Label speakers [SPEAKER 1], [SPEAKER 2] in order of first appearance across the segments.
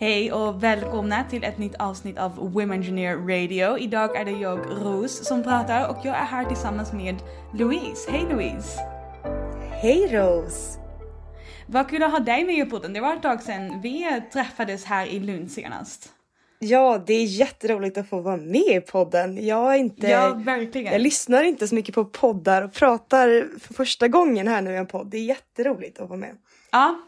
[SPEAKER 1] Hej och välkomna till ett nytt avsnitt av Women Engineer Radio. Idag är det jag, Rose, som pratar och jag är här tillsammans med Louise. Hej Louise!
[SPEAKER 2] Hej Rose!
[SPEAKER 1] Vad kul att ha dig med i podden. Det var ett tag sedan vi träffades här i Lund senast.
[SPEAKER 2] Ja, det är jätteroligt att få vara med i podden. Jag är inte...
[SPEAKER 1] Ja, verkligen.
[SPEAKER 2] Jag lyssnar inte så mycket på poddar och pratar för första gången här nu i en podd. Det är jätteroligt att vara med.
[SPEAKER 1] Ja,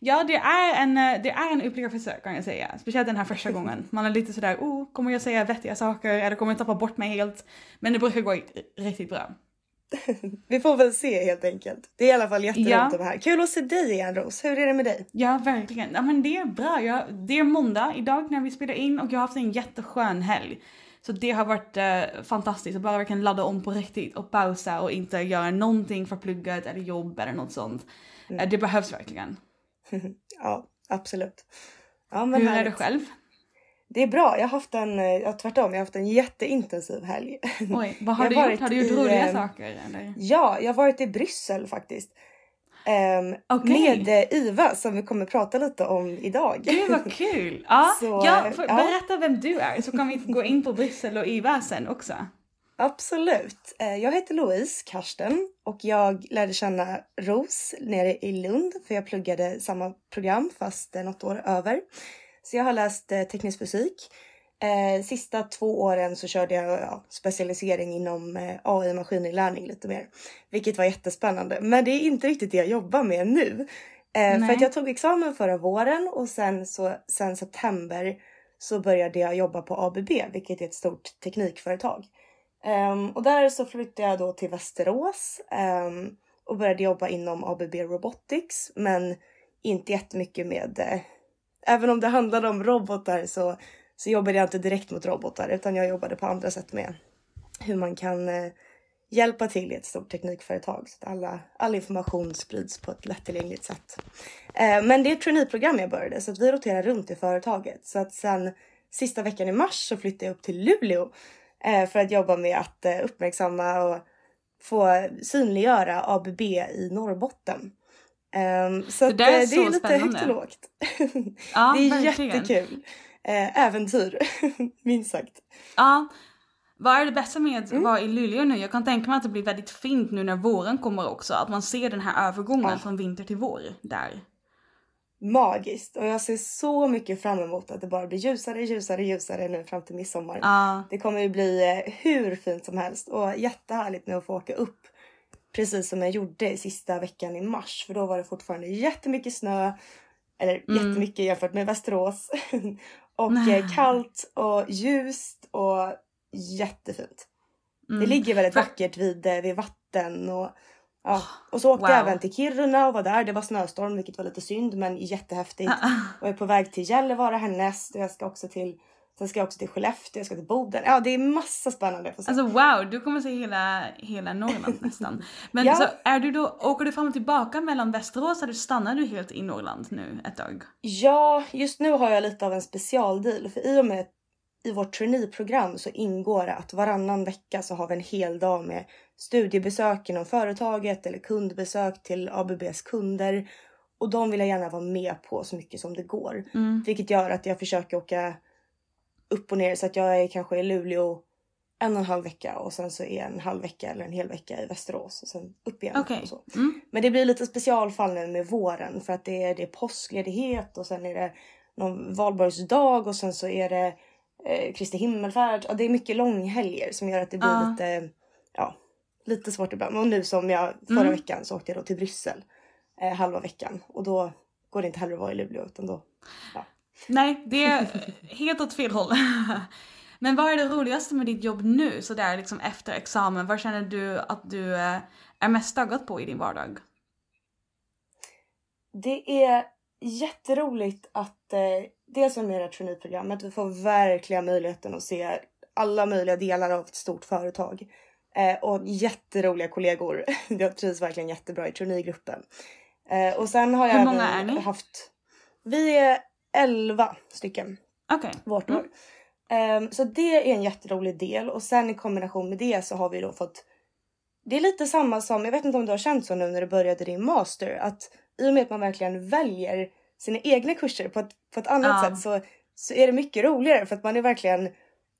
[SPEAKER 1] Ja, det är en, det är en upplevelse kan jag säga. Speciellt den här första gången. Man är lite sådär, oh, kommer jag säga vettiga saker eller kommer jag tappa bort mig helt? Men det brukar gå riktigt bra.
[SPEAKER 2] Vi får väl se helt enkelt. Det är i alla fall jätteroligt ja. att vara här. Kul att se dig igen Rose. Hur är det med dig?
[SPEAKER 1] Ja, verkligen. Ja, men det är bra. Jag, det är måndag idag när vi spelar in och jag har haft en jätteskön helg. Så det har varit eh, fantastiskt att bara verkligen ladda om på riktigt och pausa och inte göra någonting för plugget eller jobb eller något sånt. Mm. Eh, det behövs verkligen.
[SPEAKER 2] ja, absolut.
[SPEAKER 1] Ja, men Hur är det själv?
[SPEAKER 2] Det är bra. Jag har haft en, eh, ja, tvärtom, jag har haft en jätteintensiv helg.
[SPEAKER 1] Oj, vad har du gjort? Har du gjort roliga i, saker? Eller?
[SPEAKER 2] Ja, jag har varit i Bryssel faktiskt. Um, okay. Med uh, Iva som vi kommer prata lite om idag.
[SPEAKER 1] Gud vad kul! Ja, så, ja. berätta vem du är så kan vi gå in på Bryssel och Iva sen också.
[SPEAKER 2] Absolut. Eh, jag heter Louise Karsten och jag lärde känna Ros nere i Lund för jag pluggade samma program fast något år över. Så jag har läst eh, teknisk fysik. Eh, sista två åren så körde jag ja, specialisering inom AI maskininlärning lite mer, vilket var jättespännande. Men det är inte riktigt det jag jobbar med nu. För att jag tog examen förra våren och sen så sen september så började jag jobba på ABB, vilket är ett stort teknikföretag. Um, och där så flyttade jag då till Västerås um, och började jobba inom ABB Robotics, men inte jättemycket med. Uh, även om det handlade om robotar så, så jobbade jag inte direkt mot robotar utan jag jobbade på andra sätt med hur man kan uh, hjälpa till i ett stort teknikföretag så att alla, all information sprids på ett lättillgängligt sätt. Uh, men det är ett traineeprogram jag började så att vi roterar runt i företaget så att sen sista veckan i mars så flyttade jag upp till Luleå för att jobba med att eh, uppmärksamma och få synliggöra ABB i Norrbotten. Um, så det, är, att, det är lite spännande. högt och lågt. Ja, det är verkligen. jättekul. Äventyr, minst sagt.
[SPEAKER 1] Ja. Vad är det bästa med att mm. vara i Luleå nu? Jag kan tänka mig att det blir väldigt fint nu när våren kommer också. Att man ser den här övergången ja. från vinter till vår där
[SPEAKER 2] magiskt och jag ser så mycket fram emot att det bara blir ljusare, ljusare, ljusare nu fram till midsommar.
[SPEAKER 1] Ah.
[SPEAKER 2] Det kommer ju bli eh, hur fint som helst och jättehärligt nu att få åka upp precis som jag gjorde sista veckan i mars för då var det fortfarande jättemycket snö eller mm. jättemycket jämfört med Västerås och Nej. Eh, kallt och ljust och jättefint. Mm. Det ligger väldigt vackert vid, eh, vid vatten och Ja. Och så åkte wow. jag även till Kiruna och var där. Det var snöstorm vilket var lite synd men jättehäftigt. och jag är på väg till Gällivare härnäst och jag ska också till Sen ska jag också till Skellefteå, jag ska till Boden. Ja det är massa spännande
[SPEAKER 1] se. Alltså wow, du kommer se hela, hela Norrland nästan. Men ja. så är du då, åker du fram och tillbaka mellan Västerås eller stannar du helt i Norrland nu ett tag?
[SPEAKER 2] Ja, just nu har jag lite av en specialdeal för i och med i vårt traineeprogram så ingår det att varannan vecka så har vi en hel dag med studiebesök inom företaget eller kundbesök till ABBs kunder. Och de vill jag gärna vara med på så mycket som det går.
[SPEAKER 1] Mm.
[SPEAKER 2] Vilket gör att jag försöker åka upp och ner så att jag är kanske i Luleå en och en halv vecka och sen så är en halv vecka eller en hel vecka i Västerås och sen upp igen.
[SPEAKER 1] Okay.
[SPEAKER 2] Och så.
[SPEAKER 1] Mm.
[SPEAKER 2] Men det blir lite specialfall nu med våren för att det är, det är påskledighet och sen är det någon valborgsdag och sen så är det eh, Kristi himmelfärd. Ja, det är mycket långhelger som gör att det blir uh. lite, ja, lite svårt ibland. Och nu som jag förra mm. veckan så åkte jag då till Bryssel eh, halva veckan och då går det inte heller att vara i Luleå utan då, ja.
[SPEAKER 1] Nej, det är helt åt fel håll. Men vad är det roligaste med ditt jobb nu, så där liksom efter examen? Vad känner du att du eh, är mest taggad på i din vardag?
[SPEAKER 2] Det är jätteroligt att eh, dels med det traineeprogrammet, vi får verkligen möjligheten att se alla möjliga delar av ett stort företag. Eh, och jätteroliga kollegor. jag trivs verkligen jättebra i traineegruppen. Eh, och sen har jag
[SPEAKER 1] Hur många är ni?
[SPEAKER 2] haft... Vi är 11 stycken.
[SPEAKER 1] Okej. Okay.
[SPEAKER 2] Vårt år. Mm. Um, så det är en jätterolig del och sen i kombination med det så har vi då fått det är lite samma som, jag vet inte om du har känt så nu när du började din master, att i och med att man verkligen väljer sina egna kurser på ett, på ett annat
[SPEAKER 1] Ja.
[SPEAKER 2] sätt så, så är det mycket roligare för att man är verkligen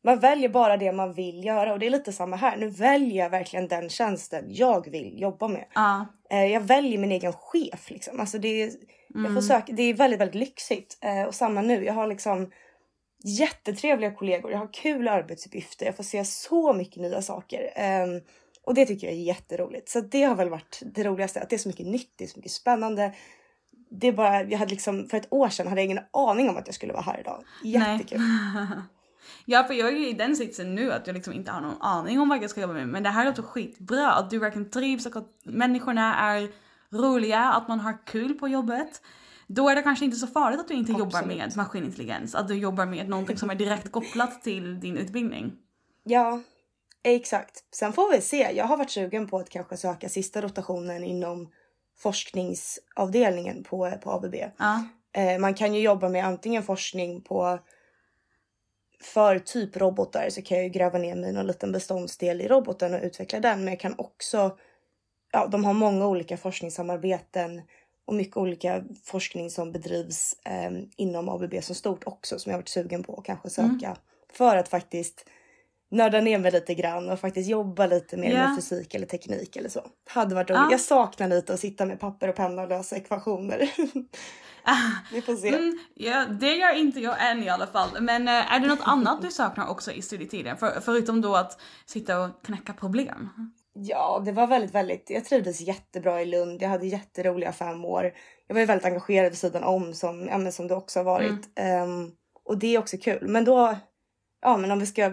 [SPEAKER 2] man väljer bara det man vill göra och det är lite samma här. Nu väljer jag verkligen den tjänsten jag vill jobba med.
[SPEAKER 1] Ja.
[SPEAKER 2] Eh, jag väljer min egen chef liksom. Alltså det är, jag
[SPEAKER 1] Mm.
[SPEAKER 2] får söka, det är väldigt, väldigt lyxigt. Eh, och samma nu. Jag har liksom jättetrevliga kollegor. Jag har kul arbetsuppgifter. Jag får se så mycket nya saker. Ehm, och det tycker jag är jätteroligt. Så det har väl varit det roligaste. Att det är så mycket nytt, det är så mycket spännande. Det bara, jag hade liksom, för ett år sedan hade jag ingen aning om att jag skulle vara här idag. Jättekul.
[SPEAKER 1] Ja, för jag är ju i den sitsen nu att jag liksom inte har någon aning om vad jag ska jobba med. Men det här låter skitbra. Att du verkligen trivs och att människorna är roliga, att man har kul på jobbet. Då är det kanske inte så farligt att du inte jobbar
[SPEAKER 2] Absolut.
[SPEAKER 1] med maskinintelligens. Att du jobbar med någonting som är direkt kopplat till din utbildning.
[SPEAKER 2] Ja, exakt. Sen får vi se. Jag har varit sugen på att kanske söka sista rotationen inom forskningsavdelningen på, på ABB.
[SPEAKER 1] Ja.
[SPEAKER 2] Eh, man kan ju jobba med antingen forskning på för typ robotar så kan jag ju gräva ner mig i någon liten beståndsdel i roboten och utveckla den. Men jag kan också, ja de har många olika forskningssamarbeten och mycket olika forskning som bedrivs eh, inom ABB som stort också som jag varit sugen på att kanske söka för att faktiskt nörda ner mig lite grann och faktiskt jobba lite mer
[SPEAKER 1] Ja.
[SPEAKER 2] med fysik eller teknik eller så. Hade varit roligt.
[SPEAKER 1] Ja.
[SPEAKER 2] Jag saknar lite att sitta med papper och penna och lösa ekvationer. Vi får se.
[SPEAKER 1] Mm, ja, det gör inte jag än i alla fall. Men eh, är det något annat du saknar också i studietiden? För, förutom då att sitta och knäcka problem.
[SPEAKER 2] Ja, det var väldigt, väldigt. Jag trivdes jättebra i Lund. Jag hade jätteroliga fem år. Jag var ju väldigt engagerad vid sidan om som, ja, som du också har varit. Ehm, och det är också kul. Men då, ja, men om vi ska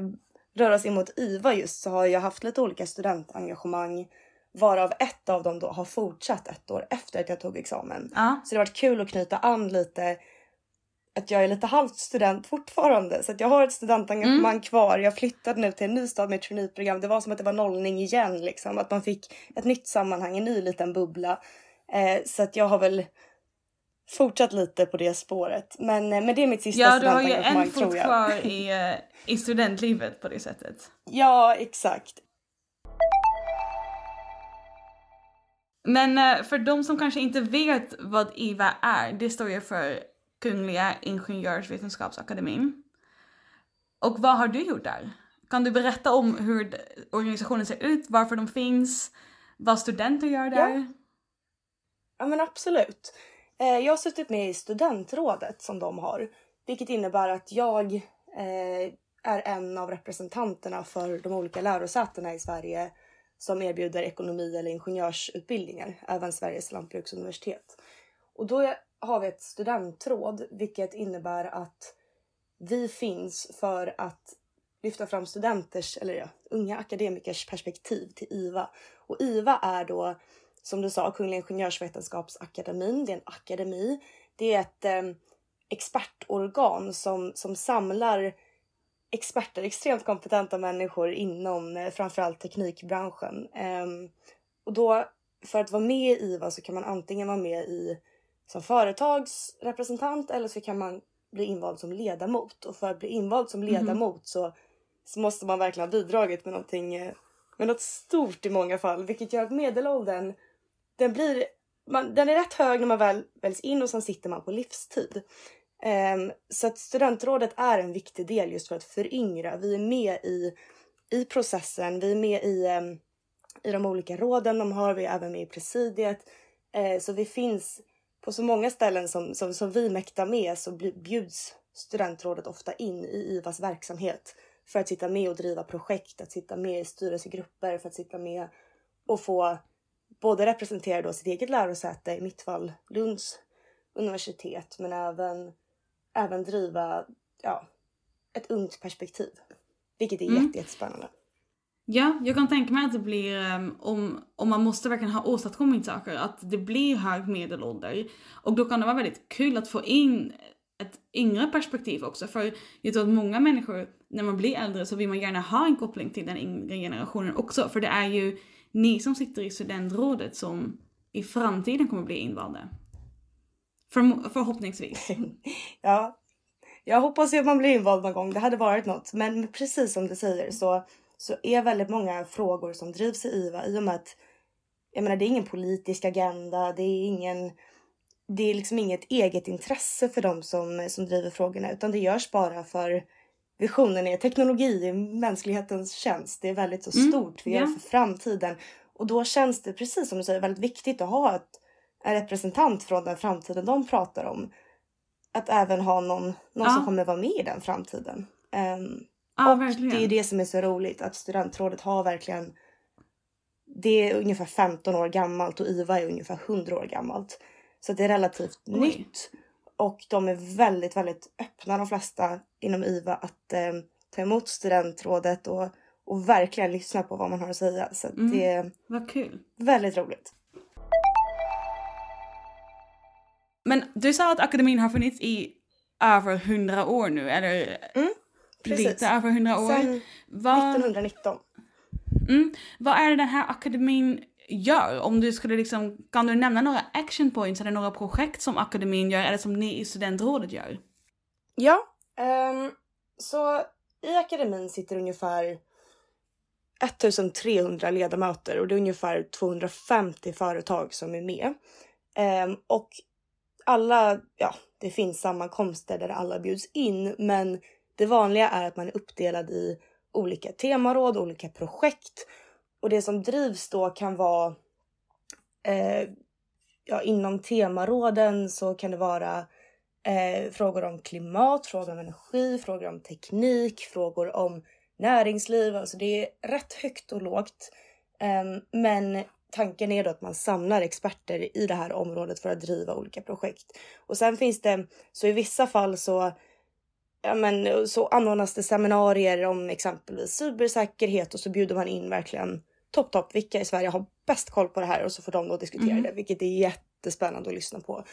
[SPEAKER 2] röra in mot IVA just så har jag haft lite olika studentengagemang varav ett av dem då har fortsatt ett år efter att jag tog examen.
[SPEAKER 1] Ja.
[SPEAKER 2] Så det har varit kul att knyta an lite att jag är lite halvt student fortfarande så att jag har ett studentengagemang kvar. Jag flyttade nu till en ny stad med ett traineeprogram. Det var som att det var nollning igen liksom. Att man fick ett nytt sammanhang, en ny liten bubbla. Eh, så att jag har väl fortsatt lite på det spåret. Men, eh, men det är mitt sista
[SPEAKER 1] Ja, du har ju en fot kvar i, eh, i studentlivet på det sättet.
[SPEAKER 2] Ja, exakt.
[SPEAKER 1] Men eh, för de som kanske inte vet vad IVA är, det står ju för Kungliga Ingenjörsvetenskapsakademin. Och vad har du gjort där? Kan du berätta om hur organisationen ser ut, varför de finns, vad studenter gör där?
[SPEAKER 2] Ja men absolut. Eh, jag har suttit med i studentrådet som de har. Vilket innebär att jag eh, är en av representanterna för de olika lärosätena i Sverige som erbjuder ekonomi eller ingenjörsutbildningar. Även Sveriges lantbruksuniversitet. Och då har vi ett studentråd vilket innebär att vi finns för att lyfta fram studenters, eller ja, unga akademikers perspektiv till IVA. Och IVA är då som du sa, Kungliga Ingenjörsvetenskapsakademin. Det är en akademi. Det är ett eh, expertorgan som, som samlar experter, extremt kompetenta människor inom eh, framförallt teknikbranschen. Ehm, och då, för att vara med i IVA så kan man antingen vara med i som företagsrepresentant eller så kan man bli invald som ledamot. Och för att bli invald som ledamot så, så måste man verkligen ha bidragit med någonting eh, med något stort i många fall, vilket gör att medelåldern den blir man, den är rätt hög när man väl väljs in och sen sitter man på livstid. Um, så att studentrådet är en viktig del just för att föryngra. Vi är med i, i processen, vi är med i, um, i de olika råden de har, vi är även med i presidiet. Uh, så vi finns på så många ställen som, som, som vi mäktar med så bjuds studentrådet ofta in i IVAs verksamhet för att sitta med och driva projekt, att sitta med i styrelsegrupper, för att sitta med och få både representera då sitt eget lärosäte, i mitt fall Lunds universitet, men även, även driva ja, ett ungt perspektiv. Vilket är
[SPEAKER 1] Mm.
[SPEAKER 2] jätte, jättespännande.
[SPEAKER 1] Ja, jag kan tänka mig att det blir, um, om, om man måste verkligen ha åstadkommit saker, att det blir hög medelålder. Och då kan det vara väldigt kul att få in ett yngre perspektiv också. För jag tror att många människor, när man blir äldre så vill man gärna ha en koppling till den yngre generationen också. För det är ju ni som sitter i studentrådet som i framtiden kommer bli invalda. För, förhoppningsvis.
[SPEAKER 2] Ja, jag hoppas ju att man blir invald någon gång. Det hade varit något. Men precis som du säger så, så är väldigt många frågor som drivs i IVA i och med att jag menar, det är ingen politisk agenda. Det är ingen det är liksom inget eget intresse för dem som, som driver frågorna utan det görs bara för visionen är teknologi i mänsklighetens tjänst. Det är väldigt så
[SPEAKER 1] Mm,
[SPEAKER 2] stort. Vi gör för framtiden. Och då känns det precis som du säger väldigt viktigt att ha ett, en representant från den framtiden de pratar om. Att även ha någon, någon
[SPEAKER 1] Ja.
[SPEAKER 2] som kommer vara med i den framtiden. Ehm,
[SPEAKER 1] Ja,
[SPEAKER 2] och
[SPEAKER 1] verkligen.
[SPEAKER 2] det är det som är så roligt att studentrådet har verkligen det är ungefär 15 år gammalt och IVA är ungefär 100 år gammalt. Så det är relativt
[SPEAKER 1] Oj.
[SPEAKER 2] nytt. Och de är väldigt, väldigt öppna de flesta inom IVA att eh, ta emot studentrådet och, och verkligen lyssna på vad man har att säga. Så
[SPEAKER 1] Mm.
[SPEAKER 2] det är
[SPEAKER 1] Vad kul.
[SPEAKER 2] väldigt roligt.
[SPEAKER 1] Men du sa att akademin har funnits i över hundra år nu, eller
[SPEAKER 2] precis.
[SPEAKER 1] lite över hundra år.
[SPEAKER 2] Sen
[SPEAKER 1] Vad,
[SPEAKER 2] 1919.
[SPEAKER 1] mm, vad är det den här akademin gör? Om du skulle liksom, kan du nämna några action points eller några projekt som akademin gör eller som ni i studentrådet gör?
[SPEAKER 2] Ja, um, så i akademin sitter ungefär 1300 ledamöter och det är ungefär 250 företag som är med. Um, och alla, ja, det finns sammankomster där alla bjuds in, men det vanliga är att man är uppdelad i olika temaråd, olika projekt och det som drivs då kan vara eh, ja, inom temaråden så kan det vara eh, frågor om klimat, frågor om energi, frågor om teknik, frågor om näringsliv. Alltså det är rätt högt och lågt. Eh, men tanken är då att man samlar experter i det här området för att driva olika projekt. Och sen finns det, så i vissa fall så Ja, men så anordnas det seminarier om exempelvis cybersäkerhet och så bjuder man in verkligen topp, topp, vilka i Sverige har bäst koll på det här och så får de då diskutera
[SPEAKER 1] Mhm.
[SPEAKER 2] det, vilket är jättespännande att lyssna på.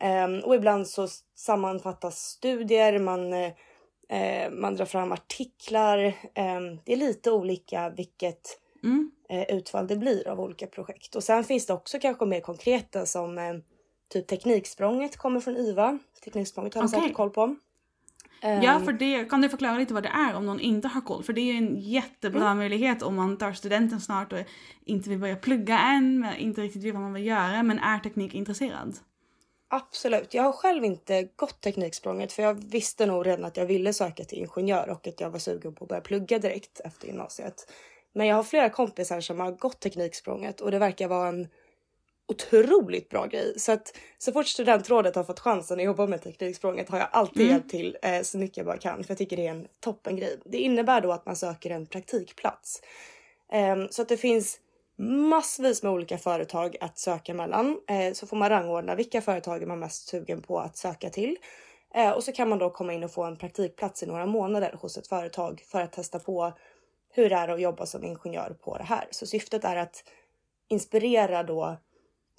[SPEAKER 2] Ehm, och ibland så sammanfattas studier, man, eh, man drar fram artiklar. Ehm, det är lite olika vilket
[SPEAKER 1] Mm.
[SPEAKER 2] eh, utfall det blir av olika projekt. Och sen finns det också kanske mer konkreta som eh, typ Tekniksprånget kommer från IVA. Tekniksprånget har ni
[SPEAKER 1] Okej.
[SPEAKER 2] säkert koll på.
[SPEAKER 1] Ja,
[SPEAKER 2] Ehm,
[SPEAKER 1] för det kan du förklara lite vad det är om någon inte har koll? För det är ju en jättebra möjlighet om man tar studenten snart och inte vill börja plugga än, men inte riktigt vet vad man vill göra, men är teknikintresserad.
[SPEAKER 2] Absolut. Jag har själv inte gått Tekniksprånget för jag visste nog redan att jag ville söka till ingenjör och att jag var sugen på att börja plugga direkt efter gymnasiet. Men jag har flera kompisar som har gått Tekniksprånget och det verkar vara en otroligt bra grej. Så att så fort studentrådet har fått chansen att jobba med Tekniksprånget har jag alltid
[SPEAKER 1] Mm.
[SPEAKER 2] hjälpt till eh, så mycket jag bara kan för jag tycker det är en toppengrej. Det innebär då att man söker en praktikplats. Ehm, så att det finns massvis med olika företag att söka mellan. Eh, så får man rangordna vilka företag är man mest sugen på att söka till. Eh, och så kan man då komma in och få en praktikplats i några månader hos ett företag för att testa på hur det är att jobba som ingenjör på det här. Så syftet är att inspirera då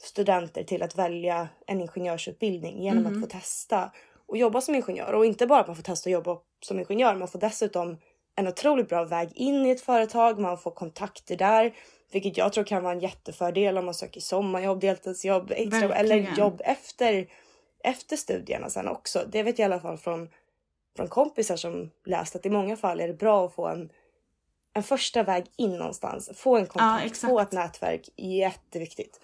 [SPEAKER 2] studenter till att välja en ingenjörsutbildning genom
[SPEAKER 1] Mhm.
[SPEAKER 2] att få testa och jobba som ingenjör. Och inte bara att man får testa att jobba som ingenjör, man får dessutom en otroligt bra väg in i ett företag, man får kontakter där, vilket jag tror kan vara en jättefördel om man söker sommarjobb, deltidsjobb, extra eller jobb efter, efter studierna sen också. Det vet jag i alla fall från, från kompisar som läst att i många fall är det bra att få en, en första väg in någonstans, få en kontakt,
[SPEAKER 1] exakt.
[SPEAKER 2] få ett nätverk, jätteviktigt.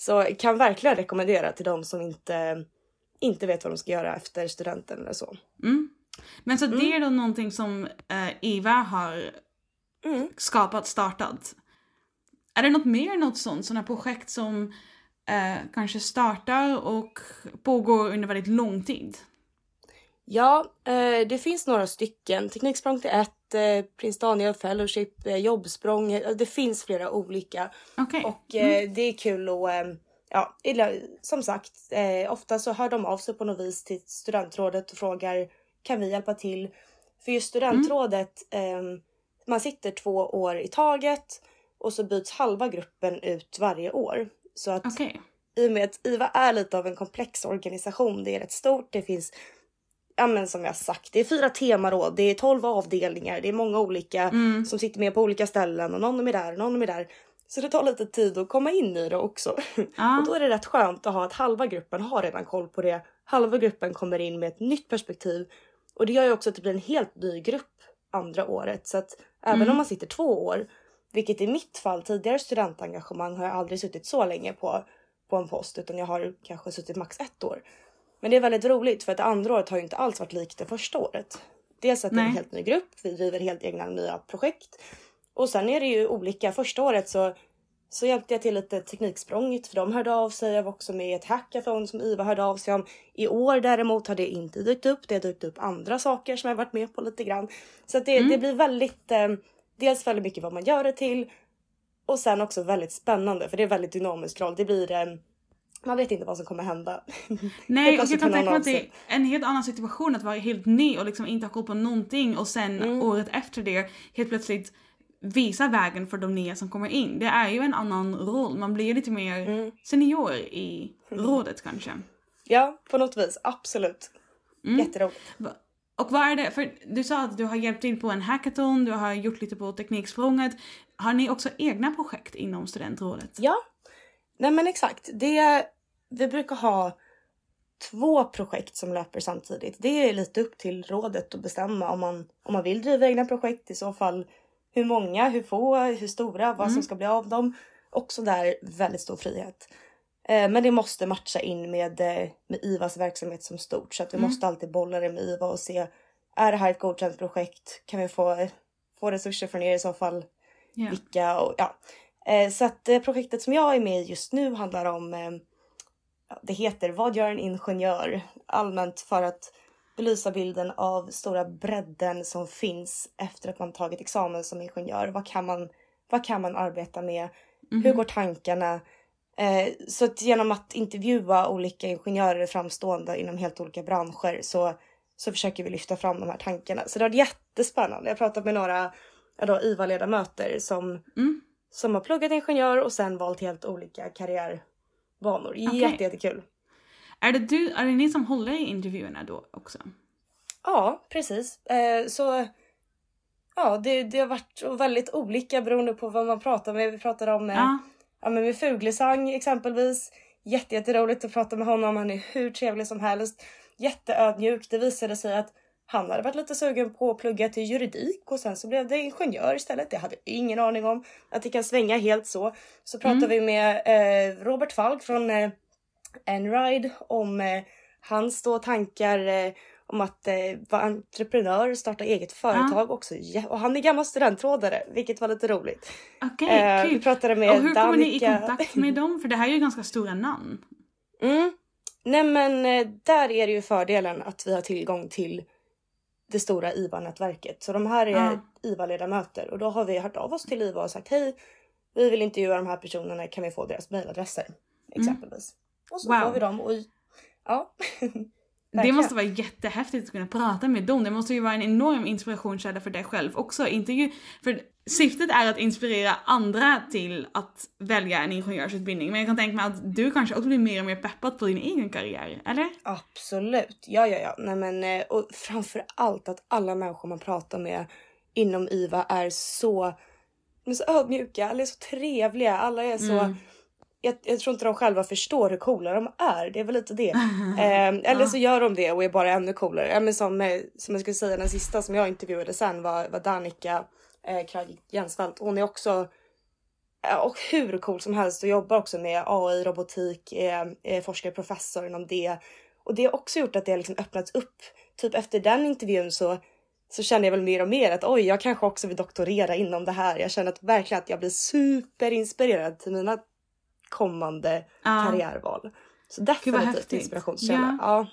[SPEAKER 2] Så kan verkligen rekommendera till de som inte, inte vet vad de ska göra efter studenten eller så.
[SPEAKER 1] Mm. Men så det är då någonting som eh, IVA har
[SPEAKER 2] Mm.
[SPEAKER 1] skapat, startat. Är det något mer, något sånt, sådana projekt som eh, kanske startar och pågår under väldigt lång tid?
[SPEAKER 2] Ja, eh, det finns några stycken. Tekniksprång till ett, eh, Prins Daniel Fellowship, eh, Jobbsprång. Eh, det finns flera olika.
[SPEAKER 1] Okej.
[SPEAKER 2] Och eh, det är kul att, ja, som sagt, ofta så hör de av sig på något vis till studentrådet och frågar kan vi hjälpa till? För just studentrådet, eh, man sitter två år i taget och så byts halva gruppen ut varje år. Så att
[SPEAKER 1] Okej.
[SPEAKER 2] i och med att IVA är lite av en komplex organisation, det är rätt stort, det finns Ja men som jag sagt, det är fyra temaråd, det är tolv avdelningar, det är många olika
[SPEAKER 1] Mm.
[SPEAKER 2] som sitter med på olika ställen och någon är där och någon är där. Så det tar lite tid att komma in i det också.
[SPEAKER 1] Ja.
[SPEAKER 2] Och då är det rätt skönt att ha att halva gruppen har redan koll på det. Halva gruppen kommer in med ett nytt perspektiv. Och det gör ju också att det blir en helt ny grupp andra året. Så att även
[SPEAKER 1] Mm.
[SPEAKER 2] om man sitter två år, vilket i mitt fall tidigare studentengagemang har jag aldrig suttit så länge på. på en post utan jag har kanske suttit max ett år. Men det är väldigt roligt för att det andra året har ju inte alls varit likt det första året. Dels att det är en
[SPEAKER 1] Nej.
[SPEAKER 2] helt ny grupp, vi driver helt egna nya projekt. Och sen är det ju olika. Första året så, så hjälpte jag till lite tekniksprånget för de hörde av sig. Jag var också med i ett hackathon som IVA hörde av sig om. I år däremot har det inte dykt upp. Det har dykt upp andra saker som jag varit med på lite grann. Så att det,
[SPEAKER 1] Mm.
[SPEAKER 2] det blir väldigt, eh, dels väldigt mycket vad man gör det till. Och sen också väldigt spännande för det är väldigt dynamisk roll. Det blir eh, man vet inte vad som kommer hända.
[SPEAKER 1] Nej, och jag kan tänka mig att det är en helt annan situation att vara helt ny och liksom inte ha koll på någonting och sen
[SPEAKER 2] Mm.
[SPEAKER 1] året efter det helt plötsligt visa vägen för de nya som kommer in. Det är ju en annan roll. Man blir lite mer
[SPEAKER 2] Mm.
[SPEAKER 1] senior i rådet kanske.
[SPEAKER 2] Ja, på något vis. Absolut.
[SPEAKER 1] Mm.
[SPEAKER 2] Jätteroligt.
[SPEAKER 1] Och vad är det, för du sa att du har hjälpt till på en hackathon, du har gjort lite på Tekniksprånget. Har ni också egna projekt inom studentrådet?
[SPEAKER 2] Ja, nej men exakt. Det, vi brukar ha två projekt som löper samtidigt. Det är lite upp till rådet att bestämma om man, om man vill driva egna projekt. I så fall hur många, hur få, hur stora, vad som ska bli av dem. Också där väldigt stor frihet. Eh, Men det måste matcha in med, eh, med IVAs verksamhet som stort. Så att vi måste alltid bolla det med IVA och se. Är det här ett godkänt projekt? Kan vi få, få resurser från er i så fall?
[SPEAKER 1] Ja.
[SPEAKER 2] vilka och ja. Eh, så att projektet som jag är med i just nu handlar om eh, det heter Vad gör en ingenjör? Allmänt för att belysa bilden av stora bredden som finns efter att man tagit examen som ingenjör. Vad kan man, vad kan man arbeta med? Hur går tankarna? Eh, så att genom att intervjua olika ingenjörer framstående inom helt olika branscher så, så försöker vi lyfta fram de här tankarna. Så det har varit jättespännande. Jag har pratat med några ja då, IVA-ledamöter som,
[SPEAKER 1] Mm.
[SPEAKER 2] Som har pluggat ingenjör och sen valt helt olika karriärbanor.
[SPEAKER 1] Okej.
[SPEAKER 2] Jätte, jättekul.
[SPEAKER 1] Är det du, är det ni som håller i intervjuerna då också?
[SPEAKER 2] Ja, precis. Eh, så ja, det, det har varit väldigt olika beroende på vad man pratar med. Vi pratade om eh,
[SPEAKER 1] Ja.
[SPEAKER 2] ja, men med Fuglesang exempelvis. Jätte, jätteroligt att prata med honom. Han är hur trevlig som helst. Jätteödmjuk. Det visade sig att han hade varit lite sugen på att plugga till juridik och sen så blev det ingenjör istället. Det hade jag ingen aning om att det kan svänga helt så. Så pratade vi med eh, Robert Falk från eh, Enride om eh, hans då tankar eh, om att eh, vara entreprenör, starta eget företag också. Ja, och han är gammal studentrådare, vilket var lite roligt.
[SPEAKER 1] Okej,
[SPEAKER 2] Eh,
[SPEAKER 1] kul.
[SPEAKER 2] vi pratade med
[SPEAKER 1] Och hur kommer ni i kontakt med dem? För det här är ju ganska stora namn.
[SPEAKER 2] Mm. Nej men eh, där är det ju fördelen att vi har tillgång till det stora IVA-nätverket. Så de här är
[SPEAKER 1] Ja.
[SPEAKER 2] IVA-ledamöter och då har vi hört av oss till IVA och sagt hej, vi vill intervjua de här personerna, kan vi få deras mejladresser? Exempelvis. Och så
[SPEAKER 1] Mm. Wow.
[SPEAKER 2] får vi dem och ja.
[SPEAKER 1] Det måste vara jättehäftigt att kunna prata med dem. Det måste ju vara en enorm inspirationskälla för dig själv också. Inte ju, för syftet är att inspirera andra till att välja en ingenjörsutbildning. Men jag kan tänka mig att du kanske också blir mer och mer peppad på din egen karriär, eller?
[SPEAKER 2] Absolut, ja ja ja. Nej, men, eh, och framför allt att alla människor man pratar med inom IVA är så, de är så ödmjuka, alla är så trevliga, alla är så
[SPEAKER 1] Mm.
[SPEAKER 2] jag, jag tror inte de själva förstår hur coola de är. Det är väl lite det. eh, eller så gör de det och är bara ännu coolare. Ja, men som, eh, som jag skulle säga den sista som jag intervjuade sen var, var Danica eh, Krag Jensvalt. Hon är också ja, och hur cool som helst och jobbar också med AI, robotik, är, är forskare, professor inom det. Och det har också gjort att det har liksom öppnats upp. Typ efter den intervjun så, så känner jag väl mer och mer att oj, jag kanske också vill doktorera inom det här. Jag känner att verkligen att jag blir superinspirerad till mina kommande
[SPEAKER 1] Ja.
[SPEAKER 2] karriärval. Så definitivt inspirationskälla. Ja.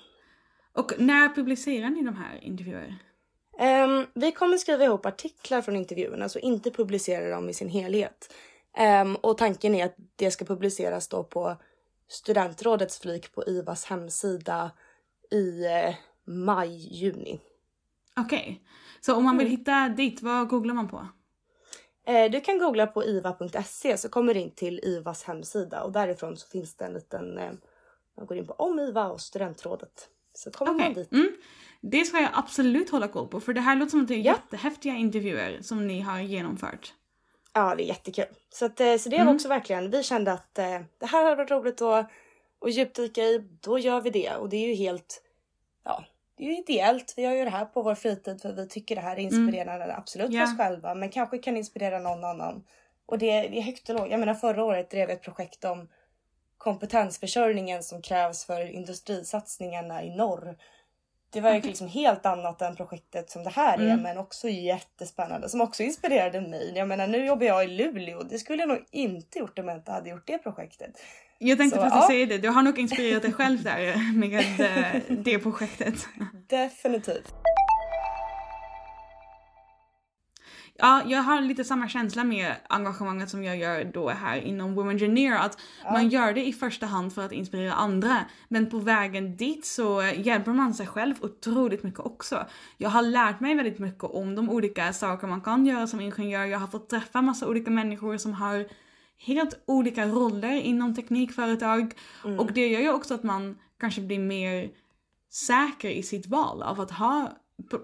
[SPEAKER 1] Och när publicerar ni de här intervjuer?
[SPEAKER 2] Ehm, vi kommer skriva ihop artiklar från intervjuerna, så inte publicera dem i sin helhet. Ehm, och tanken är att det ska publiceras då på studentrådets flik på IVAs hemsida i eh, maj, juni.
[SPEAKER 1] Okej. Så om man vill
[SPEAKER 2] Mm.
[SPEAKER 1] hitta dit, vad googlar man på?
[SPEAKER 2] Eh, du kan googla på iva.se så kommer du in till IVAs hemsida och därifrån så finns det en liten, eh, man går in på om IVA och studentrådet. Så kommer man
[SPEAKER 1] Okej.
[SPEAKER 2] dit.
[SPEAKER 1] Mm. Det ska jag absolut hålla koll på för det här låter som att det är
[SPEAKER 2] Ja.
[SPEAKER 1] jättehäftiga intervjuer som ni har genomfört.
[SPEAKER 2] Ja, det är jättekul. Så, att, eh, så det var
[SPEAKER 1] Mm.
[SPEAKER 2] också verkligen, vi kände att eh, det här hade varit roligt att, att djupdyka i, då gör vi det. Och det är ju helt, ja, det är ju ideellt. Vi gör ju det här på vår fritid för vi tycker det här är inspirerande, absolut för
[SPEAKER 1] Mm. Ja.
[SPEAKER 2] oss själva, men kanske kan inspirera någon annan. Och det, det är högt och lågt. Jag menar förra året drev jag ett projekt om kompetensförsörjningen som krävs för industrisatsningarna i norr. Det var ju liksom helt annat än projektet som det här är
[SPEAKER 1] Mm.
[SPEAKER 2] men också jättespännande som också inspirerade mig. Jag menar nu jobbar jag i Luleå. Det skulle jag nog inte gjort om jag inte hade gjort det projektet.
[SPEAKER 1] Jag tänkte faktiskt
[SPEAKER 2] ja.
[SPEAKER 1] säga det, du har nog inspirerat dig själv där med det projektet.
[SPEAKER 2] Definitivt.
[SPEAKER 1] Ja, jag har lite samma känsla med engagemanget som jag gör då här inom Women Engineer. Att man gör det i första hand för att inspirera andra. Men på vägen dit så hjälper man sig själv otroligt mycket också. Jag har lärt mig väldigt mycket om de olika saker man kan göra som ingenjör. Jag har fått träffa massa olika människor som har helt olika roller inom teknikföretag. Och det gör ju också att man kanske blir mer säker i sitt val av att ha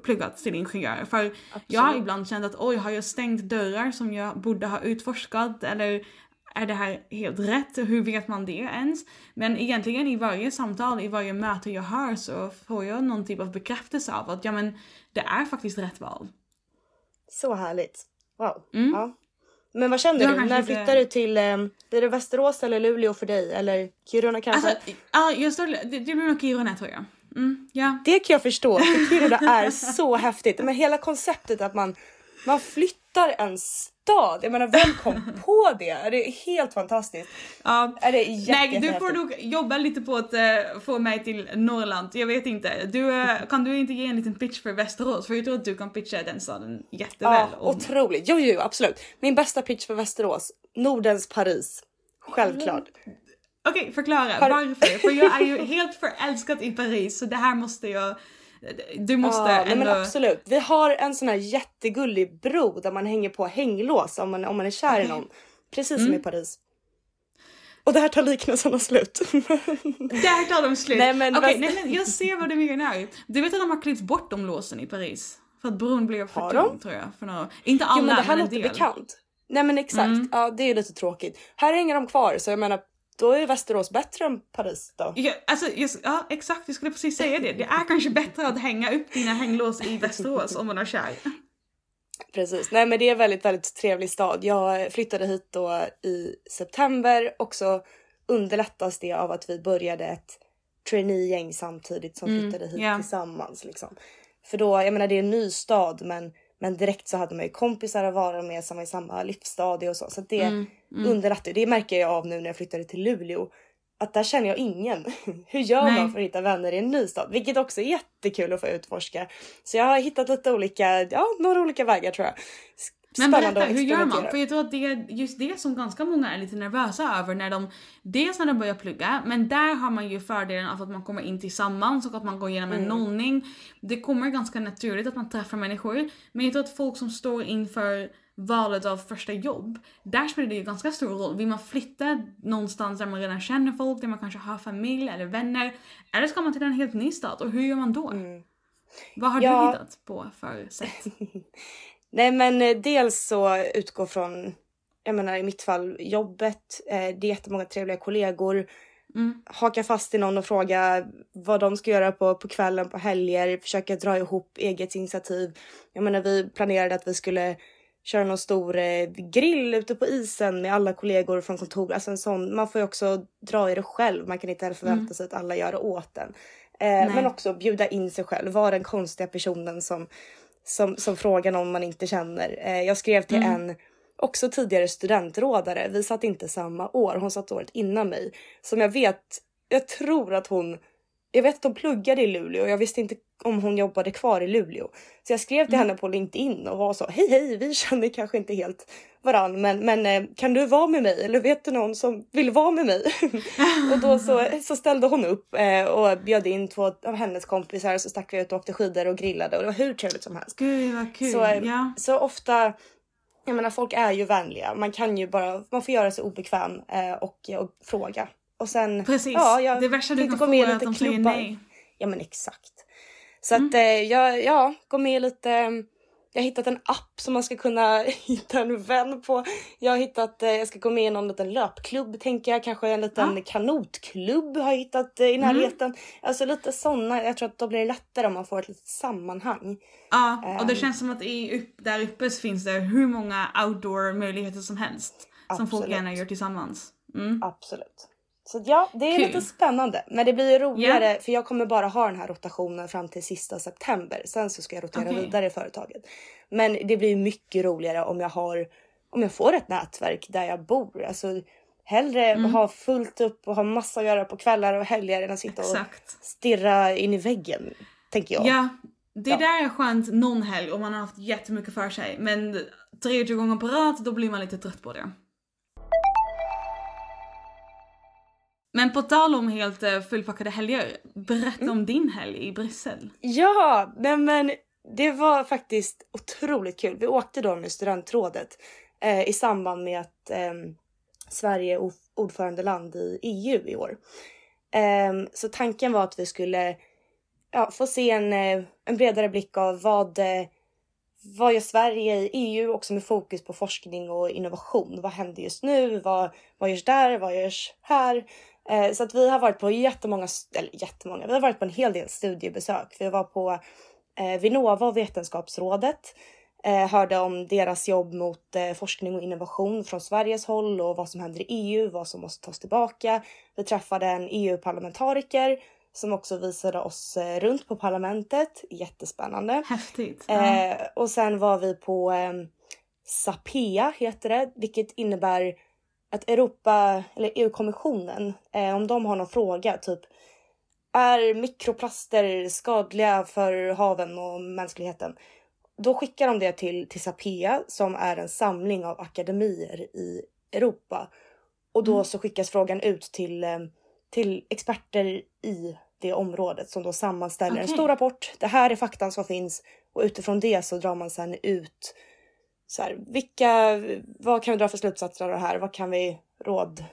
[SPEAKER 1] pluggat till ingenjör. För jag har ibland känt att oj, har jag stängt dörrar som jag borde ha utforskat eller är det här helt rätt? Hur vet man det ens? Men egentligen i varje samtal, i varje möte jag har så får jag någon typ av bekräftelse av att ja men det är faktiskt rätt val.
[SPEAKER 2] Så härligt. Wow.
[SPEAKER 1] Mm.
[SPEAKER 2] Ja. Men vad känner
[SPEAKER 1] Du
[SPEAKER 2] När flyttar du till, eh, blir det Västerås eller Luleå för dig? Eller Kiruna kanske?
[SPEAKER 1] Alltså, ja, jag står, det, det blir nog Kiruna tror jag. Mm, ja.
[SPEAKER 2] Det kan jag förstå, för Kiruna är så häftigt. Men hela konceptet att man, man flyttar en stad. Jag menar, vem kom på det? Det är helt fantastiskt.
[SPEAKER 1] ja.
[SPEAKER 2] Är det jätte,
[SPEAKER 1] Nej, du får nog jobba lite på att eh, få mig till Norrland. Jag vet inte. Du, eh, kan du inte ge en liten pitch för Västerås? För jag tror att du kan pitcha den staden jätteväl.
[SPEAKER 2] Ja,
[SPEAKER 1] om-
[SPEAKER 2] otroligt. Jo, jo, absolut. Min bästa pitch för Västerås. Nordens Paris. Självklart.
[SPEAKER 1] Okej, förklara
[SPEAKER 2] Har-
[SPEAKER 1] varför. För jag är ju helt förälskad i Paris så det här måste jag... Du måste
[SPEAKER 2] Ja,
[SPEAKER 1] ändå...
[SPEAKER 2] men absolut. Vi har en sån här jättegullig bro där man hänger på hänglås om man, om man är kär i någon. Precis
[SPEAKER 1] Mm.
[SPEAKER 2] som i Paris. Och där tar liknelserna slut.
[SPEAKER 1] Där tar de slut.
[SPEAKER 2] Nej, men vad-
[SPEAKER 1] nej, men jag ser vad du menar. Du vet att de har klippt bort de låsen i Paris? För att bron blev för tung tror jag. För några... Inte alla
[SPEAKER 2] jo men det här
[SPEAKER 1] men en
[SPEAKER 2] låter
[SPEAKER 1] del.
[SPEAKER 2] bekant. Nej men exakt.
[SPEAKER 1] Mm.
[SPEAKER 2] Ja det är ju lite tråkigt. Här hänger de kvar så jag menar då är Västerås bättre än Paris då.
[SPEAKER 1] Ja, alltså, jag, ja exakt, jag skulle precis säga det. Det är kanske bättre att hänga upp dina hänglås i Västerås om man är kär.
[SPEAKER 2] Precis. Nej men det är en väldigt, väldigt trevlig stad. Jag flyttade hit då i september och så underlättas det av att vi började ett trainee-gäng samtidigt som
[SPEAKER 1] Mm,
[SPEAKER 2] flyttade hit
[SPEAKER 1] ja.
[SPEAKER 2] tillsammans. Liksom. För då, jag menar det är en ny stad men, men direkt så hade man ju kompisar att vara med som var i samma livsstadie och så. Så det
[SPEAKER 1] Mm,
[SPEAKER 2] underlättar. Det märker jag av nu när jag flyttade till Luleå. Att där känner jag ingen. Hur gör
[SPEAKER 1] Nej.
[SPEAKER 2] man för att hitta vänner i en ny stad? Vilket också är jättekul att få utforska. Så jag har hittat lite olika, ja några olika vägar tror jag.
[SPEAKER 1] Men berätta, hur gör man? För jag tror att det är just det som ganska många är lite nervösa över när de, dels när de börjar plugga, men där har man ju fördelen av att man kommer in tillsammans och att man går igenom en
[SPEAKER 2] Mm.
[SPEAKER 1] nollning. Det kommer ganska naturligt att man träffar människor, men jag tror att folk som står inför valet av första jobb, där spelar det ju ganska stor roll. Vill man flytta någonstans där man redan känner folk, där man kanske har familj eller vänner, eller ska man till en helt ny stad och hur gör man då? Vad har
[SPEAKER 2] Ja.
[SPEAKER 1] du hittat på för sätt?
[SPEAKER 2] Nej men eh, dels så utgå från, jag menar i mitt fall jobbet. Eh, det är jättemånga trevliga kollegor.
[SPEAKER 1] Mm.
[SPEAKER 2] Haka fast i någon och fråga vad de ska göra på, på kvällen, på helger. Försöka dra ihop eget initiativ. Jag menar vi planerade att vi skulle köra någon stor eh, grill ute på isen med alla kollegor från kontoret. Alltså en sån, man får ju också dra i det själv. Man kan inte heller förvänta sig att alla gör det åt en. Eh, men också bjuda in sig själv. Vara den konstiga personen som, som, som frågar någon man inte känner. Eh, jag skrev till en också tidigare studentrådare. Vi satt inte samma år. Hon satt året innan mig. Som jag vet, jag tror att hon jag vet att hon pluggade i Luleå och jag visste inte om hon jobbade kvar i Luleå. Så jag skrev till henne på LinkedIn och var så hej hej vi känner kanske inte helt varann men, men eh, kan du vara med mig eller vet du någon som vill vara med mig? och då så, så ställde hon upp eh, och bjöd in två av hennes kompisar så stack vi ut och åkte skidor och grillade och det var hur trevligt som helst.
[SPEAKER 1] Gud vad kul.
[SPEAKER 2] Så, eh,
[SPEAKER 1] ja.
[SPEAKER 2] så ofta, jag menar folk är ju vänliga. Man kan ju bara, man får göra sig obekväm eh, och, och fråga. Och sen,
[SPEAKER 1] Precis.
[SPEAKER 2] ja, jag
[SPEAKER 1] det värsta du kan
[SPEAKER 2] gå
[SPEAKER 1] få är att de säger
[SPEAKER 2] klubbar.
[SPEAKER 1] nej.
[SPEAKER 2] Ja men exakt. Så
[SPEAKER 1] Mm.
[SPEAKER 2] att eh, jag, ja, gå med lite, jag har hittat en app som man ska kunna hitta en vän på. Jag har hittat, eh, jag ska gå med i någon liten löpklubb tänker jag, kanske en liten kanotklubb har jag hittat eh, i
[SPEAKER 1] Mm.
[SPEAKER 2] närheten. Alltså lite sådana, jag tror att då blir det lättare om man får ett litet sammanhang.
[SPEAKER 1] Ja, och det
[SPEAKER 2] Ehm.
[SPEAKER 1] känns som att i, upp, där uppe så finns det hur många outdoor möjligheter som helst. Som folk
[SPEAKER 2] Absolut.
[SPEAKER 1] gärna gör tillsammans. Mm.
[SPEAKER 2] Absolut. Så ja, det är
[SPEAKER 1] Kul.
[SPEAKER 2] lite spännande. Men det blir ju roligare för jag kommer bara ha den här rotationen fram till sista september. Sen så ska jag rotera
[SPEAKER 1] Okej.
[SPEAKER 2] vidare i företaget. Men det blir mycket roligare om jag har, om jag får ett nätverk där jag bor. Alltså hellre
[SPEAKER 1] Mm.
[SPEAKER 2] ha fullt upp och ha massa att göra på kvällar och helger än att sitta och
[SPEAKER 1] Exakt.
[SPEAKER 2] stirra in i väggen. Tänker jag.
[SPEAKER 1] Ja, det
[SPEAKER 2] Ja.
[SPEAKER 1] där är skönt någon helg om man har haft jättemycket för sig. Men tredje gången på rad, då blir man lite trött på det. Men på tal om helt eh, fullpackade helger, berätta
[SPEAKER 2] Mm.
[SPEAKER 1] om din helg i Bryssel.
[SPEAKER 2] Ja, nej men det var faktiskt otroligt kul. Vi åkte då med studentrådet eh, i samband med att eh, Sverige är ord- ordförandeland i EU i år. Eh, så tanken var att vi skulle ja, få se en, eh, en bredare blick av vad, eh, vad gör Sverige i EU också med fokus på forskning och innovation. Vad händer just nu? Vad, vad görs där? Vad görs här? Eh, så att vi har varit på jättemånga, eller jättemånga, vi har varit på en hel del studiebesök. Vi var på eh, Vinnova och Vetenskapsrådet. Eh, hörde om deras jobb mot forskning och innovation från Sveriges håll och vad som händer i EU, vad som måste tas tillbaka. Vi träffade en EU-parlamentariker som också visade oss runt på parlamentet. Jättespännande.
[SPEAKER 1] Häftigt. Ja.
[SPEAKER 2] Och sen var vi på Sapea heter det, vilket innebär att Europa eller EU-kommissionen, eh, om de har någon fråga, typ är mikroplaster skadliga för haven och mänskligheten? Då skickar de det till, till Sapea som är en samling av akademier i Europa. Och då
[SPEAKER 1] Mm.
[SPEAKER 2] så skickas frågan ut till, eh, till experter i det området som då sammanställer en
[SPEAKER 1] Okej.
[SPEAKER 2] stor rapport. Det här är faktan som finns och utifrån det så drar man sen ut så här, vilka, vad kan vi dra för slutsatser av det här? Vad kan vi råd?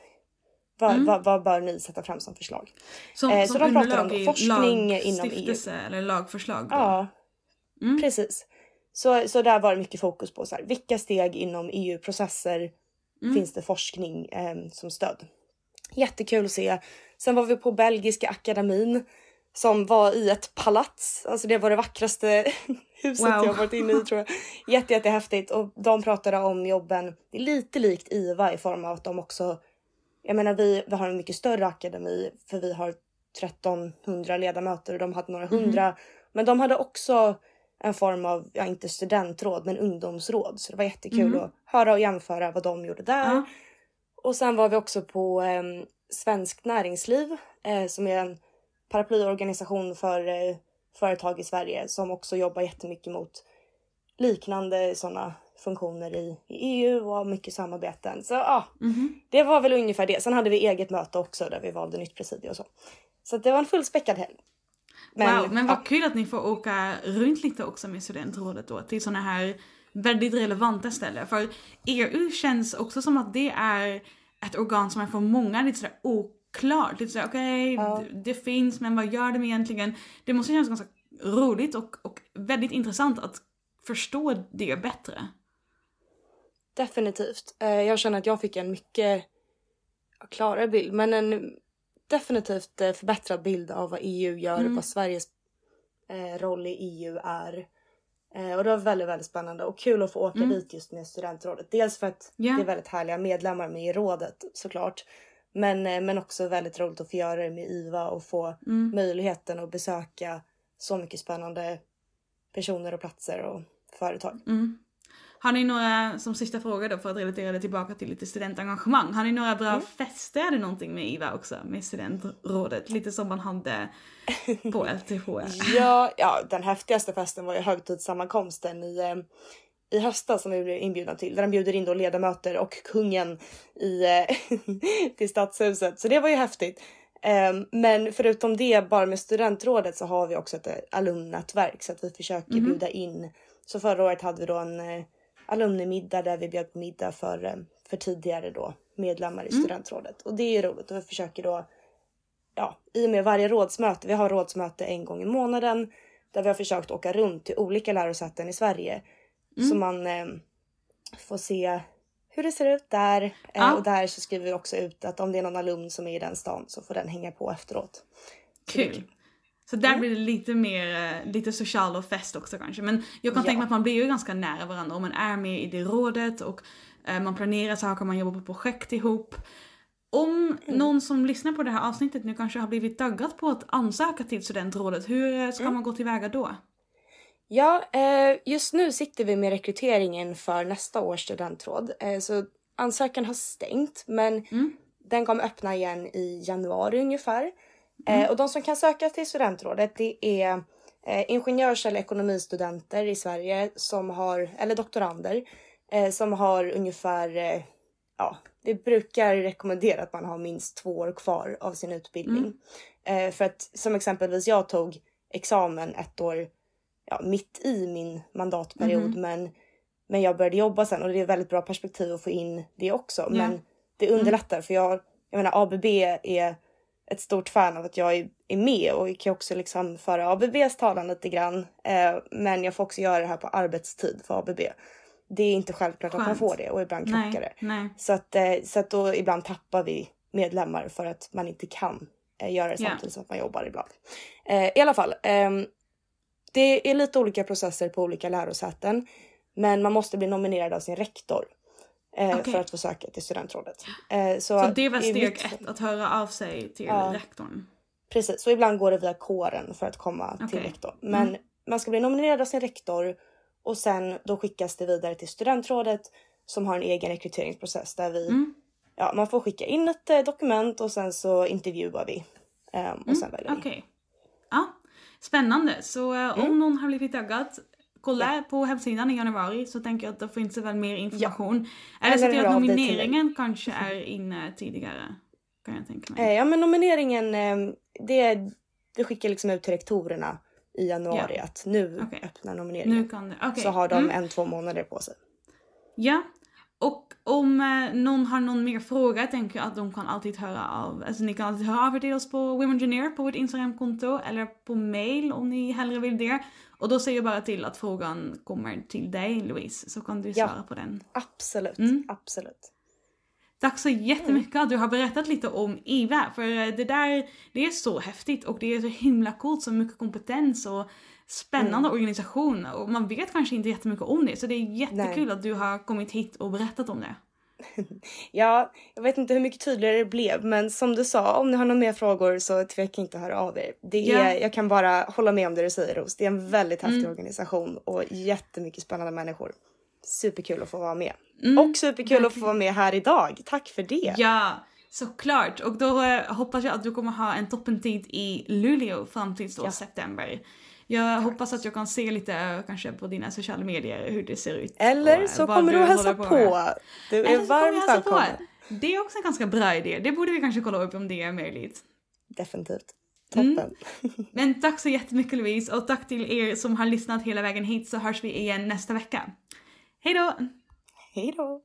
[SPEAKER 2] Vad,
[SPEAKER 1] Mm.
[SPEAKER 2] vad, vad bör ni sätta fram som förslag?
[SPEAKER 1] Som,
[SPEAKER 2] eh,
[SPEAKER 1] som
[SPEAKER 2] så de pratar om då forskning inom EU.
[SPEAKER 1] eller lagförslag. då.
[SPEAKER 2] Ja,
[SPEAKER 1] Mm.
[SPEAKER 2] precis. Så, så där var det mycket fokus på så här, vilka steg inom EU-processer
[SPEAKER 1] Mm.
[SPEAKER 2] finns det forskning eh, som stöd. Jättekul att se. Sen var vi på Belgiska akademin som var i ett palats. Alltså det var det vackraste huset
[SPEAKER 1] Wow.
[SPEAKER 2] jag varit inne i tror jag. Jätte, jättehäftigt och de pratade om jobben. Det är lite likt IVA i form av att de också. Jag menar, vi, vi har en mycket större akademi för vi har 1300 ledamöter och de hade några hundra. Men de hade också en form av, ja inte studentråd, men ungdomsråd. Så det var jättekul
[SPEAKER 1] Mhm.
[SPEAKER 2] att höra och jämföra vad de gjorde där.
[SPEAKER 1] Ja.
[SPEAKER 2] Och sen var vi också på eh, Svenskt Näringsliv eh, som är en paraplyorganisation för eh, företag i Sverige som också jobbar jättemycket mot liknande sådana funktioner i, EU och har mycket samarbeten. Så ja,
[SPEAKER 1] Mhm.
[SPEAKER 2] det var väl ungefär det. Sen hade vi eget möte också där vi valde nytt presidium och så. Så det var en fullspäckad helg.
[SPEAKER 1] wow, men vad
[SPEAKER 2] ja,
[SPEAKER 1] kul att ni får åka runt lite också med studentrådet då till såna här väldigt relevanta ställen. För EU känns också som att det är ett organ som är för många lite sådär oklart. Lite sådär okej,
[SPEAKER 2] Ja.
[SPEAKER 1] det, det finns men vad gör de egentligen? Det måste kännas ganska roligt och, och väldigt intressant att förstå det bättre.
[SPEAKER 2] definitivt. Eh, jag känner att jag fick en mycket klarare bild, men en definitivt eh, förbättrad bild av vad EU gör,
[SPEAKER 1] Mm.
[SPEAKER 2] vad Sveriges eh, roll i EU är. Och det var väldigt, väldigt spännande och kul att få åka
[SPEAKER 1] Mm.
[SPEAKER 2] dit just med studentrådet. Dels för att
[SPEAKER 1] Ja.
[SPEAKER 2] det är väldigt härliga medlemmar med i rådet såklart. Men, eh, men också väldigt roligt att få göra det med IVA och få
[SPEAKER 1] Mm.
[SPEAKER 2] möjligheten att besöka så mycket spännande personer och platser och företag.
[SPEAKER 1] Mm. Har ni några, som sista fråga då för att relatera det tillbaka till lite studentengagemang, har ni några bra
[SPEAKER 2] Mm.
[SPEAKER 1] fester eller någonting med IVA också, med studentrådet? Lite som man hade på LTH.
[SPEAKER 2] Ja, ja, den häftigaste festen var ju högtidssammankomsten i, eh, i höstas som vi blev inbjudna till. Där de bjuder in då ledamöter och kungen i, eh, till stadshuset. Så det var ju häftigt. Ehm, men förutom det, bara med studentrådet så har vi också ett eh, alumnnätverk så att vi försöker
[SPEAKER 1] Mhm.
[SPEAKER 2] bjuda in. Så förra året hade vi då en eh, alumnimiddag där vi bjöd på middag för, för tidigare då medlemmar i
[SPEAKER 1] Mm.
[SPEAKER 2] studentrådet. Och det är roligt och vi försöker då ja, i och med varje rådsmöte, vi har rådsmöte en gång i månaden där vi har försökt åka runt till olika lärosäten i Sverige.
[SPEAKER 1] Mm.
[SPEAKER 2] Så man eh, får se hur det ser ut där. Eh,
[SPEAKER 1] Ja.
[SPEAKER 2] Och där så skriver vi också ut att om det är någon alumn som är i den stan så får den hänga på efteråt.
[SPEAKER 1] Kul. Så där
[SPEAKER 2] Mm.
[SPEAKER 1] blir det lite mer, eh, lite social och fest också kanske. Men jag kan
[SPEAKER 2] Ja.
[SPEAKER 1] tänka mig att man blir ju ganska nära varandra om man är med i det rådet och eh, man planerar saker, man jobbar på projekt ihop. Om någon som lyssnar på det här avsnittet nu kanske har blivit taggad på att ansöka till studentrådet, hur eh, ska man gå tillväga då?
[SPEAKER 2] Ja, eh, just nu sitter vi med rekryteringen för nästa års studentråd. Eh, så ansökan har stängt, men den kommer öppna igen i januari ungefär. Eh, och de som kan söka till studentrådet, det är ingenjörs eller ekonomistudenter i Sverige som har, eller doktorander, som har ungefär, ja, vi brukar rekommendera att man har minst två år kvar av sin utbildning. Eh, för att som exempelvis jag tog examen ett år ja, mitt i min mandatperiod men, men jag började jobba sen och det är ett väldigt bra perspektiv att få in det också. Men det underlättar för jag, jag menar ABB är ett stort fan av att jag är, är med och kan också liksom föra ABBs talan lite grann. Eh, men jag får också göra det här på arbetstid för ABB. Det är inte självklart att man
[SPEAKER 1] Skönt.
[SPEAKER 2] får det och ibland krockar det.
[SPEAKER 1] Nej.
[SPEAKER 2] Så att, eh, så att då ibland tappar vi medlemmar för att man inte kan eh, göra det samtidigt som att man jobbar ibland. Eh, I alla fall, ehm, det är lite olika processer på olika lärosäten. Men man måste bli nominerad av sin rektor eh,
[SPEAKER 1] Okej.
[SPEAKER 2] för att få söka till studentrådet. Eh,
[SPEAKER 1] Så det var steg
[SPEAKER 2] mitt-
[SPEAKER 1] ett, att höra av sig till
[SPEAKER 2] Ja.
[SPEAKER 1] rektorn.
[SPEAKER 2] Precis, så ibland går det via kåren för att komma till
[SPEAKER 1] Okej.
[SPEAKER 2] rektor. Men
[SPEAKER 1] Mm.
[SPEAKER 2] man ska bli nominerad av sin rektor och sen då skickas det vidare till studentrådet som har en egen rekryteringsprocess där vi,
[SPEAKER 1] Mm.
[SPEAKER 2] ja man får skicka in ett eh, dokument och sen så intervjuar vi. ehm, och sen väljer vi.
[SPEAKER 1] Mm, Okej. Ja, spännande. Så eh,
[SPEAKER 2] Mm.
[SPEAKER 1] om någon har blivit taggad, kolla på hemsidan i januari så tänker jag att det finns väl mer information. Eller så att nomineringen kanske är inne tidigare. Kan jag tänka mig.
[SPEAKER 2] Eh, ja men nomineringen, eh, det, det skickar liksom ut till rektorerna i januari att nu
[SPEAKER 1] Okej.
[SPEAKER 2] öppnar nomineringen.
[SPEAKER 1] nu kan det. Okej.
[SPEAKER 2] Så har de
[SPEAKER 1] Mm.
[SPEAKER 2] en, två månader på sig.
[SPEAKER 1] Ja. Och om eh, någon har någon mer fråga tänker jag att de kan alltid höra av, alltså ni kan alltid höra av er till oss på Womenengineer på vårt Instagramkonto eller på mail om ni hellre vill det. Och då säger jag bara till att frågan kommer till dig Louise så kan du
[SPEAKER 2] Ja.
[SPEAKER 1] svara på den.
[SPEAKER 2] Absolut,
[SPEAKER 1] Mm.
[SPEAKER 2] absolut.
[SPEAKER 1] Tack så jättemycket att du har berättat lite om IVA för eh, det där, det är så häftigt och det är så himla coolt, så mycket kompetens och spännande
[SPEAKER 2] Mm.
[SPEAKER 1] organisation och man vet kanske inte jättemycket om det så det är jättekul att du har kommit hit och berättat om det.
[SPEAKER 2] Ja, jag vet inte hur mycket tydligare det blev, men som du sa, om ni har några mer frågor så tveka inte att höra av er. Det är,
[SPEAKER 1] Ja.
[SPEAKER 2] Jag kan bara hålla med om det du säger Ros. Det är en väldigt häftig
[SPEAKER 1] Mm.
[SPEAKER 2] organisation och jättemycket spännande människor. Superkul att få vara med.
[SPEAKER 1] Mm,
[SPEAKER 2] och superkul att få vara med här idag. Tack för det.
[SPEAKER 1] Ja, såklart. Och då eh, hoppas jag att du kommer ha en toppentid i Luleå fram till då
[SPEAKER 2] Ja.
[SPEAKER 1] september. Jag hoppas att jag kan se lite eh, kanske på dina sociala medier hur det ser ut.
[SPEAKER 2] Eller
[SPEAKER 1] och,
[SPEAKER 2] så kommer du att hälsa på.
[SPEAKER 1] med.
[SPEAKER 2] Du är
[SPEAKER 1] Eller så
[SPEAKER 2] varmt
[SPEAKER 1] på.
[SPEAKER 2] välkommen.
[SPEAKER 1] Det är också en ganska bra idé. Det borde vi kanske kolla upp om det är möjligt.
[SPEAKER 2] Definitivt.
[SPEAKER 1] Mm.
[SPEAKER 2] Toppen.
[SPEAKER 1] Men tack så jättemycket Louise och tack till er som har lyssnat hela vägen hit så hörs vi igen nästa vecka. Hej då!
[SPEAKER 2] Hej då.